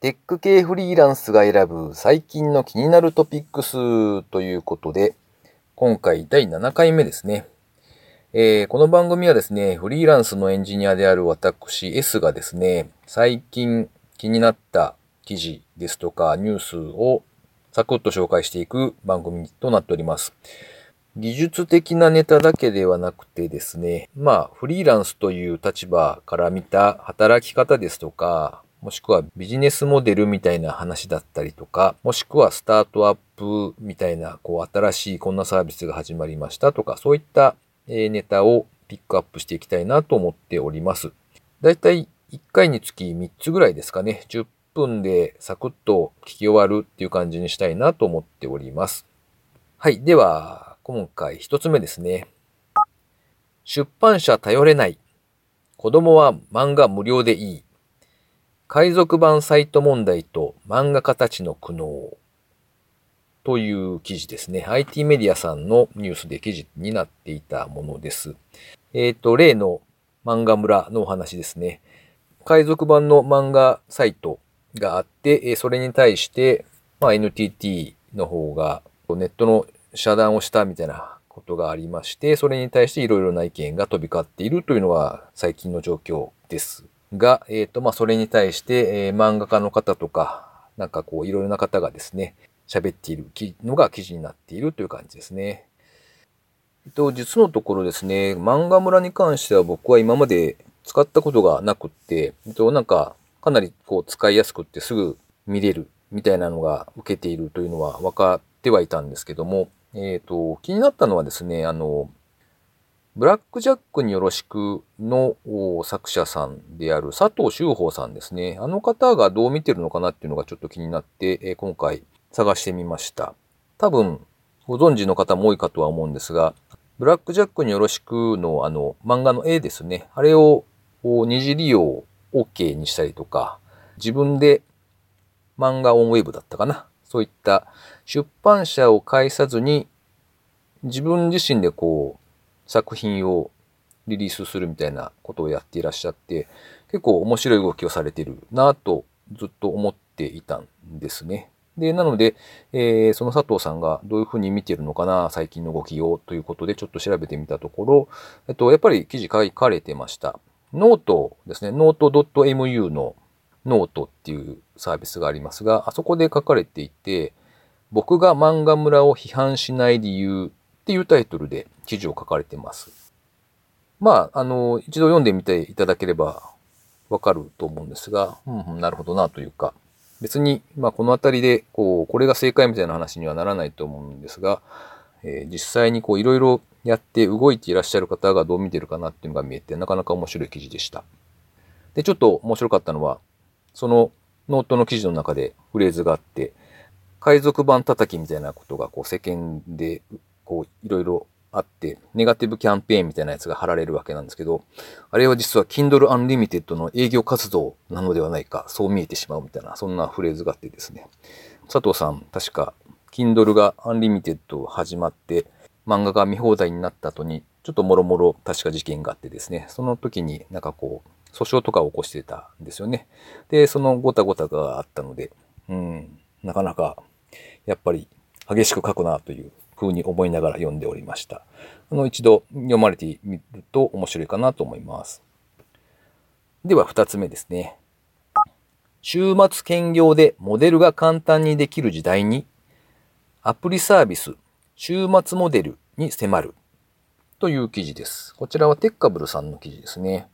テック系フリーランスが選ぶ最近の気になるトピックスということで、今回第7回目ですね。えー、この番組はですね、フリーランスのエンジニアである私 S がですね、最近気になった記事ですとかニュースをサクッと紹介していく番組となっております。技術的なネタだけではなくてですね、まあ、フリーランスという立場から見た働き方ですとか、もしくはビジネスモデルみたいな話だったりとか、もしくはスタートアップみたいな、こう、新しいこんなサービスが始まりましたとか、そういったネタをピックアップしていきたいなと思っております。だいたい1回につき3つぐらいですかね。10分でサクッと聞き終わるっていう感じにしたいなと思っております。はい。では、今回1つ目ですね。出版社頼れない。子供は漫画無料でいい。海賊版サイト問題と漫画家たちの苦悩という記事ですね。IT メディアさんのニュースで記事になっていたものです。えっ、ー、と、例の漫画村のお話ですね。海賊版の漫画サイトがあって、それに対して、まあ、NTT の方がネットの遮断をしたみたいなことがありまして、それに対していろいろな意見が飛び交っているというのが最近の状況です。が、えっ、ー、と、まあ、それに対して、えー、漫画家の方とか、なんかこう、いろいろな方がですね、喋っているのが記事になっているという感じですね。えっと、実のところですね、漫画村に関しては僕は今まで使ったことがなくって、えっと、なんか、かなりこう、使いやすくってすぐ見れるみたいなのが受けているというのは分かってはいたんですけども、えっ、と、気になったのはですね、あの、ブラックジャックによろしくの作者さんである佐藤修法さんですね。あの方がどう見てるのかなっていうのがちょっと気になって、今回探してみました。多分、ご存知の方も多いかとは思うんですが、ブラックジャックによろしくのあの漫画の絵ですね。あれを二次利用 OK にしたりとか、自分で漫画オンウェブだったかな。そういった出版社を介さずに自分自身でこう作品をリリースするみたいなことをやっていらっしゃって、結構面白い動きをされてるなとずっと思っていたんですね。で、なので、えー、その佐藤さんがどういうふうに見てるのかな、最近の動きをということでちょっと調べてみたところ、えっと、やっぱり記事書かれてました。ノートですね、ノート .mu のノートっていうサービスがありますが、あそこで書かれていて、僕が漫画村を批判しない理由っていうタイトルで記事を書かれてます。まあ、あの、一度読んでみていただければわかると思うんですが、うん、うん、なるほどなというか、別に、まあ、このあたりで、こう、これが正解みたいな話にはならないと思うんですが、えー、実際にこう、いろいろやって動いていらっしゃる方がどう見てるかなっていうのが見えて、なかなか面白い記事でした。で、ちょっと面白かったのは、そのノートの記事の中でフレーズがあって、海賊版叩きみたいなことがこう世間でこう、いろいろあって、ネガティブキャンペーンみたいなやつが貼られるわけなんですけど、あれは実は Kindle Unlimited の営業活動なのではないか、そう見えてしまうみたいな、そんなフレーズがあってですね。佐藤さん、確か、Kindle が Unlimited 始まって、漫画が見放題になった後に、ちょっともろもろ確か事件があってですね、その時になんかこう、訴訟とかを起こしてたんですよね。で、そのごたごたがあったので、うん、なかなか、やっぱり激しく書くなという風に思いながら読んでおりました。あの、一度読まれてみると面白いかなと思います。では、二つ目ですね。週末兼業でモデルが簡単にできる時代に、アプリサービス、週末モデルに迫るという記事です。こちらはテッカブルさんの記事ですね。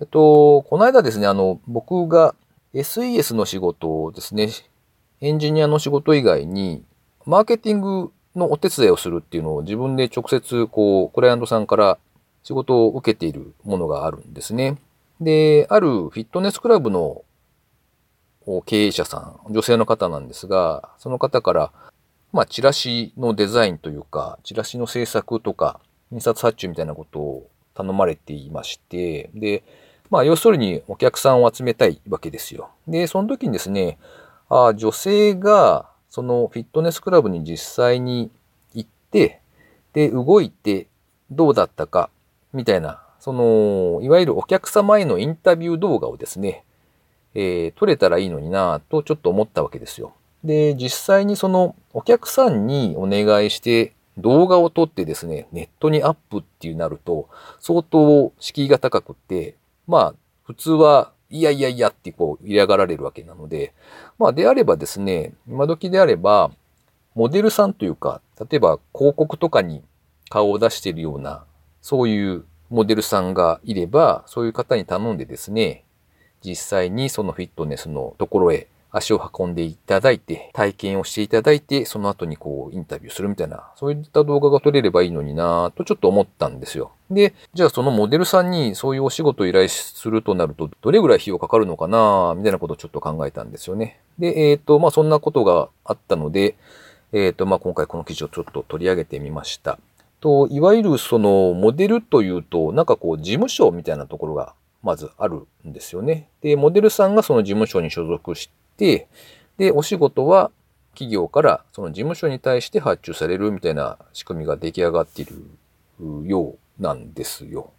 えっと、この間ですね、あの、僕が SES の仕事をですね、エンジニアの仕事以外に、マーケティングのお手伝いをするっていうのを自分で直接、こう、クライアントさんから仕事を受けているものがあるんですね。で、あるフィットネスクラブの経営者さん、女性の方なんですが、その方から、まあ、チラシのデザインというか、チラシの制作とか、印刷発注みたいなことを頼まれていまして、で、まあ、要するにお客さんを集めたいわけですよ。で、その時にですね、あ女性がそのフィットネスクラブに実際に行って、で、動いてどうだったか、みたいな、その、いわゆるお客様へのインタビュー動画をですね、えー、撮れたらいいのになぁとちょっと思ったわけですよ。で、実際にそのお客さんにお願いして動画を撮ってですね、ネットにアップっていうなると、相当敷居が高くって、まあ、普通は、いやいやいやってこう嫌がられるわけなので、まあ、であればですね、今時であれば、モデルさんというか、例えば広告とかに顔を出しているような、そういうモデルさんがいれば、そういう方に頼んでですね、実際にそのフィットネスのところへ足を運んでいただいて、体験をしていただいて、その後にこう、インタビューするみたいな、そういった動画が撮れればいいのになぁとちょっと思ったんですよ。で、じゃあそのモデルさんにそういうお仕事を依頼するとなると、どれぐらい費用かかるのかなみたいなことをちょっと考えたんですよね。で、えっ、ー、と、まあ、そんなことがあったので、えっ、ー、と、まあ、今回この記事をちょっと取り上げてみました。と、いわゆるその、モデルというと、なんかこう、事務所みたいなところがまずあるんですよね。で、モデルさんがその事務所に所属して、で、お仕事は企業からその事務所に対して発注されるみたいな仕組みが出来上がっているようなんですよ。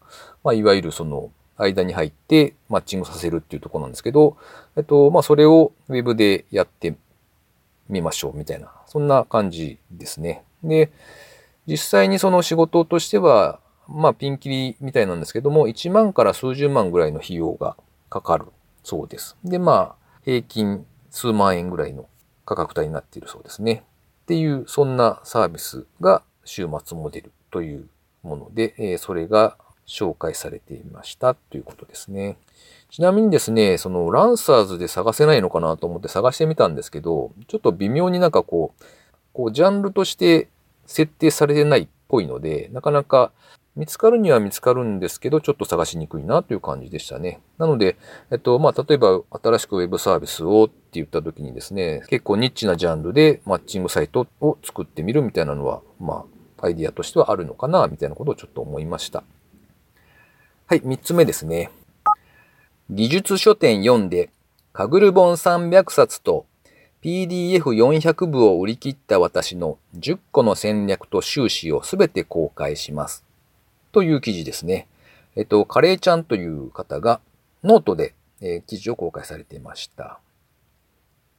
まあ、いわゆるその間に入ってマッチングさせるっていうとこなんですけど、えっと、まあ、それをウェブでやってみましょうみたいな、そんな感じですね。で、実際にその仕事としては、まあ、ピンキリみたいなんですけども、1万から数十万ぐらいの費用がかかるそうです。で、まあ、平均数万円ぐらいの価格帯になっているそうですね。っていう、そんなサービスが週末モデルというもので、えそれが紹介されていましたということですね。ちなみにですね、そのランサーズで探せないのかなと思って探してみたんですけど、ちょっと微妙になんかこう、こうジャンルとして設定されてないっぽいので、なかなか見つかるには見つかるんですけど、ちょっと探しにくいなという感じでしたね。なので、えっと、まあ、例えば新しくウェブサービスをって言った時にですね、結構ニッチなジャンルでマッチングサイトを作ってみるみたいなのは、まあ、アイディアとしてはあるのかな、みたいなことをちょっと思いました。はい、三つ目ですね。技術書典4で、 Kaggle 本300冊と PDF400 部を売り切った私の10個の戦略と収支をすべて公開します。という記事ですね。えっと、カレーちゃんという方がノートで、えー、記事を公開されていました。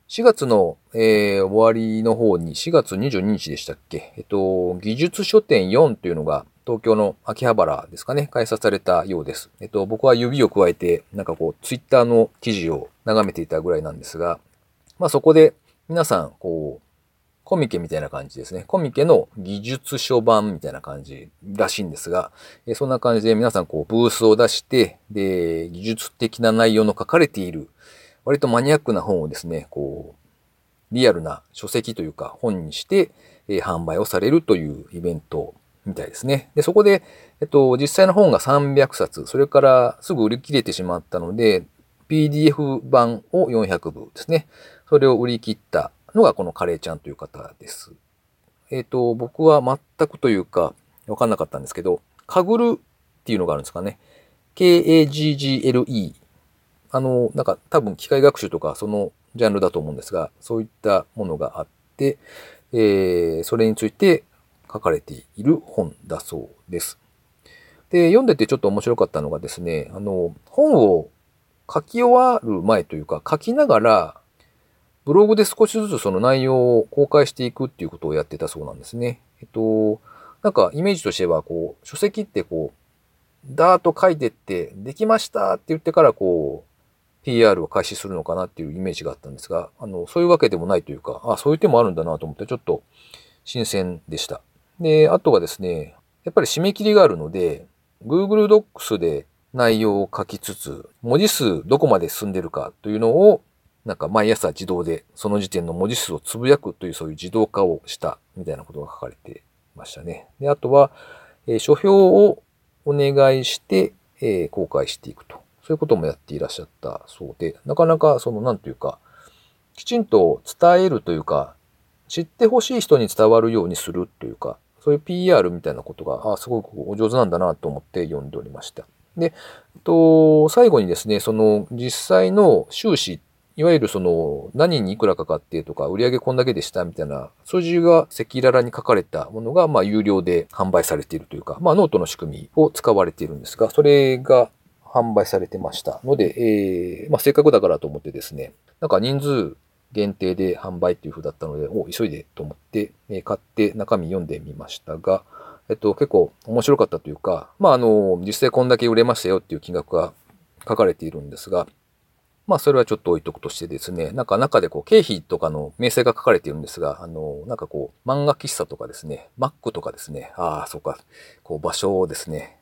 4月の、えー、終わりの方に4月22日でしたっけ？えっと、技術書典4というのが東京の秋葉原ですかね、開催されたようです。えっと、僕は指をくわえて、なんかこう、ツイッターの記事を眺めていたぐらいなんですが、まあそこで皆さん、こう、コミケみたいな感じですね。コミケの技術書版みたいな感じらしいんですが、えそんな感じで皆さんこうブースを出して、で、技術的な内容の書かれている、割とマニアックな本をですね、こう、リアルな書籍というか本にして、え販売をされるというイベントみたいですね。で、そこで、えっと、実際の本が300冊、それからすぐ売り切れてしまったので、PDF 版を400部ですね。それを売り切ったのがこのカレーちゃんという方です。えっ、ー、と、僕は全くというか、わかんなかったんですけど、かぐるっていうのがあるんですかね。K-A-G-G-L-E。あの、なんか多分機械学習とかそのジャンルだと思うんですが、そういったものがあって、えー、それについて書かれている本だそうです。で、読んでてちょっと面白かったのがですね、あの、本を書き終わる前というか、書きながらブログで少しずつその内容を公開していくっていうことをやってたそうなんですね。えっと、なんかイメージとしては、こう、書籍ってこう、ダーッと書いてって、できましたって言ってからこう、PR を開始するのかなっていうイメージがあったんですが、あの、そういうわけでもないというか、あ、そういう手もあるんだなと思ってちょっと新鮮でした。で、あとはですね、やっぱり締め切りがあるので、Google Docs で内容を書きつつ、文字数どこまで進んでるかというのをなんか毎朝自動でその時点の文字数をつぶやくというそういう自動化をしたみたいなことが書かれてましたね。で、あとは、えー、書評をお願いして、えー、公開していくと。そういうこともやっていらっしゃったそうで、なかなかその、なんというか、きちんと伝えるというか、知ってほしい人に伝わるようにするというか、そういう PR みたいなことが、あすごくお上手なんだなと思って読んでおりました。で、と最後にですね、その実際の収支いわゆるその何にいくらかかってとか、売上こんだけでしたみたいな数字が赤裸々に書かれたものが、まあ有料で販売されているというか、まあノートの仕組みを使われているんですが、それが販売されてましたので、えー、まあ、せっかくだからと思ってですね、なんか人数限定で販売っていう風だったので、お、急いでと思って、え買って中身読んでみましたが、えっと、結構面白かったというか、まあ、あの、実際こんだけ売れましたよっていう金額が書かれているんですが、まあ、それはちょっと置いとくとしてですね、なんか中でこう、経費とかの明細が書かれているんですが、あの、なんかこう、漫画喫茶とかですね、マックとかですね、ああ、そうか、こう、場所をですね、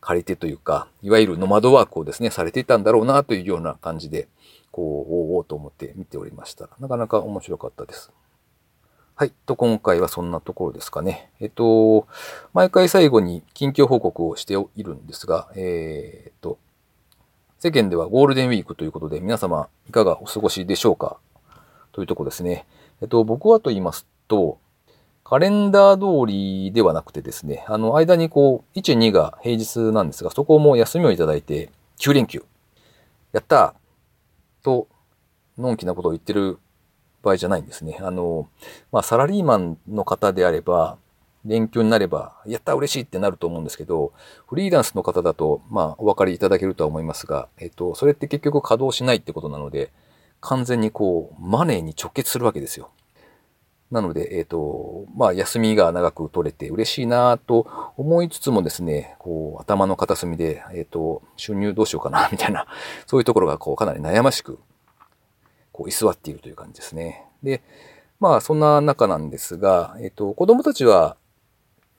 借りてというか、いわゆるノマドワークをですね、されていたんだろうなというような感じで、こう、おおと思って見ておりました。なかなか面白かったです。はい。と、今回はそんなところですかね。えっと、毎回最後に近況報告をしているんですが、えー、っと、世間ではゴールデンウィークということで皆様いかがお過ごしでしょうか？というとこですね。えっと、僕はと言いますと、カレンダー通りではなくてですね、あの、間にこう、1、2が平日なんですが、そこも休みをいただいて、9連休。やったと、のんきなことを言ってる場合じゃないんですね。あの、まあ、サラリーマンの方であれば、連休になれば、やった嬉しいってなると思うんですけど、フリーランスの方だと、まあ、お分かりいただけるとは思いますが、えっと、それって結局稼働しないってことなので、完全にこう、マネーに直結するわけですよ。なので、えっ、と、まあ、休みが長く取れて嬉しいなと思いつつもですね、こう、頭の片隅で、えっ、と、収入どうしようかな、みたいな、そういうところが、こう、かなり悩ましく、こう、居座っているという感じですね。で、まあ、そんな中なんですが、えっ、と、子供たちは、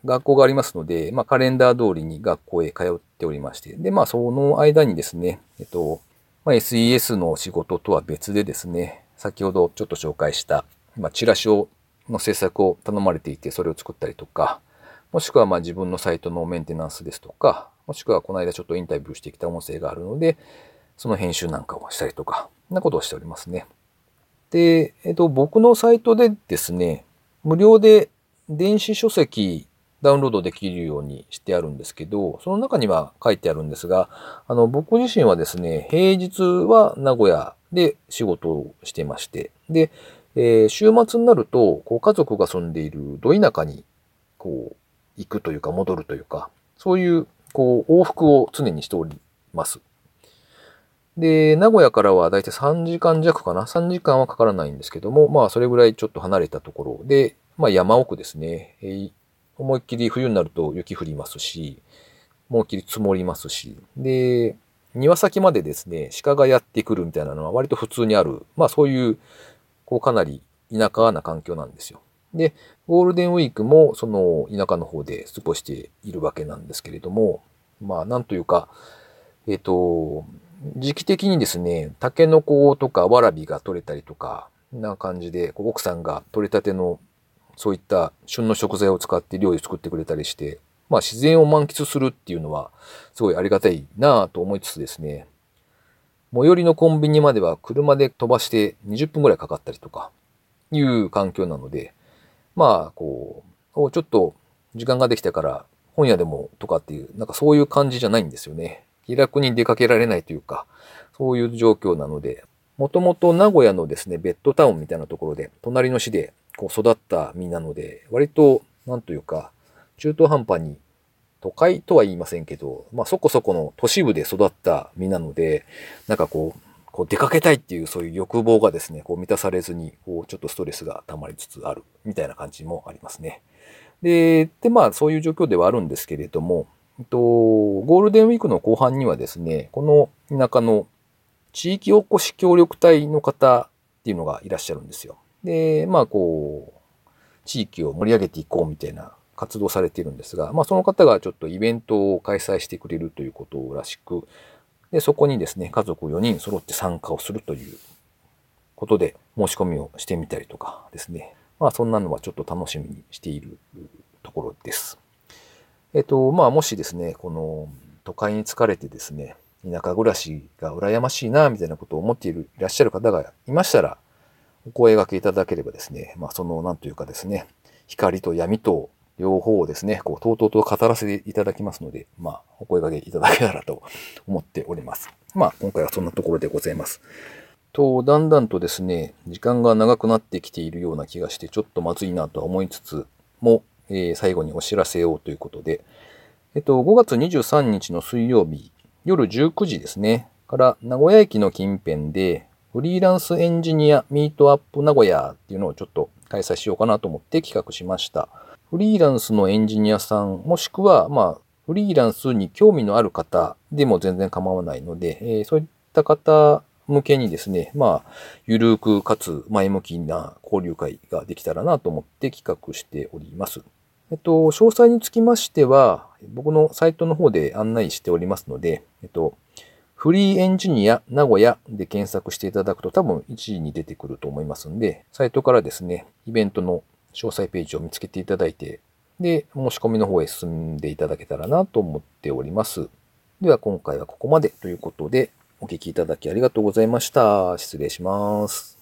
学校がありますので、まあ、カレンダー通りに学校へ通っておりまして、で、まあ、その間にですね、えっと、まあ、SES の仕事とは別でですね、先ほどちょっと紹介した、まあ、チラシをの制作を頼まれていて、それを作ったりとか、もしくはまあ自分のサイトのメンテナンスですとか、もしくはこの間ちょっとインタビューしてきた音声があるので、その編集なんかをしたりとか、なことをしておりますね。で、えっと、僕のサイトでですね、無料で電子書籍ダウンロードできるようにしてあるんですけど、その中には書いてあるんですが、あの、僕自身はですね、平日は名古屋で仕事をしてまして、で、えー、週末になると、こう、家族が住んでいるど田舎に、こう、行くというか、戻るというか、そういう、こう、往復を常にしております。で、名古屋からはだいたい3時間弱かな ?3 時間はかからないんですけども、まあ、それぐらいちょっと離れたところで、まあ、山奥ですね。思いっきり冬になると雪降りますし、思いっきり積もりますし、で、庭先までですね、鹿がやってくるみたいなのは割と普通にある、まあそういうこうかなり田舎な環境なんですよ。で、ゴールデンウィークもその田舎の方で過ごしているわけなんですけれども、まあなんというか、えっ、ー、と、時期的にですね、タケノコとかわらびが取れたりとか、な感じで、奥さんが取れたてのそういった旬の食材を使って料理作ってくれたりして、まあ自然を満喫するっていうのはすごいありがたいなぁと思いつつですね、最寄りのコンビニまでは車で飛ばして20分くらいかかったりとか、いう環境なので、まあ、こう、ちょっと時間ができたから本屋でもとかっていう、なんかそういう感じじゃないんですよね。気楽に出かけられないというか、そういう状況なので、もともと名古屋のですね、ベッドタウンみたいなところで、隣の市でこう育った身なので、割と、なんというか、中途半端に都会とは言いませんけど、まあそこそこの都市部で育った身なので、なんかこう、こう出かけたいっていうそういう欲望がですね、こう満たされずに、こうちょっとストレスが溜まりつつあるみたいな感じもありますね。で、で、まあそういう状況ではあるんですけれども、えっと、ゴールデンウィークの後半にはですね、この田舎の地域おこし協力隊の方っていうのがいらっしゃるんですよ。で、まあこう、地域を盛り上げていこうみたいな活動されているんですが、まあ、その方がちょっとイベントを開催してくれるということらしく、で、そこにですね、家族4人揃って参加をするということで申し込みをしてみたりとかですね。まあ、そんなのはちょっと楽しみにしているところです。えっと、まあ、もしですね、この都会に疲れてですね、田舎暮らしが羨ましいな、みたいなことを思っている、いらっしゃる方がいましたら、お声掛けいただければですね、まあ、その、なんというかですね、光と闇と両方をですね、こう、とうとうと語らせていただきますので、まあ、お声掛けいただけたらと思っております。まあ、今回はそんなところでございます。と、だんだんとですね、時間が長くなってきているような気がして、ちょっとまずいなとは思いつつも、えー、最後にお知らせをということで、えっと、5月23日の水曜日夜19時ですね、から名古屋駅の近辺で、フリーランスエンジニアミートアップ名古屋っていうのをちょっと開催しようかなと思って企画しました。フリーランスのエンジニアさん、もしくは、まあ、フリーランスに興味のある方でも全然構わないので、えー、そういった方向けにですね、まあ、ゆるくかつ前向きな交流会ができたらなと思って企画しております。えっと、詳細につきましては、僕のサイトの方で案内しておりますので、えっと、フリーエンジニア名古屋で検索していただくと多分1位に出てくると思いますんで、サイトからですね、イベントの詳細ページを見つけていただいて、で、申し込みの方へ進んでいただけたらなと思っております。では今回はここまでということで、お聞きいただきありがとうございました。失礼します。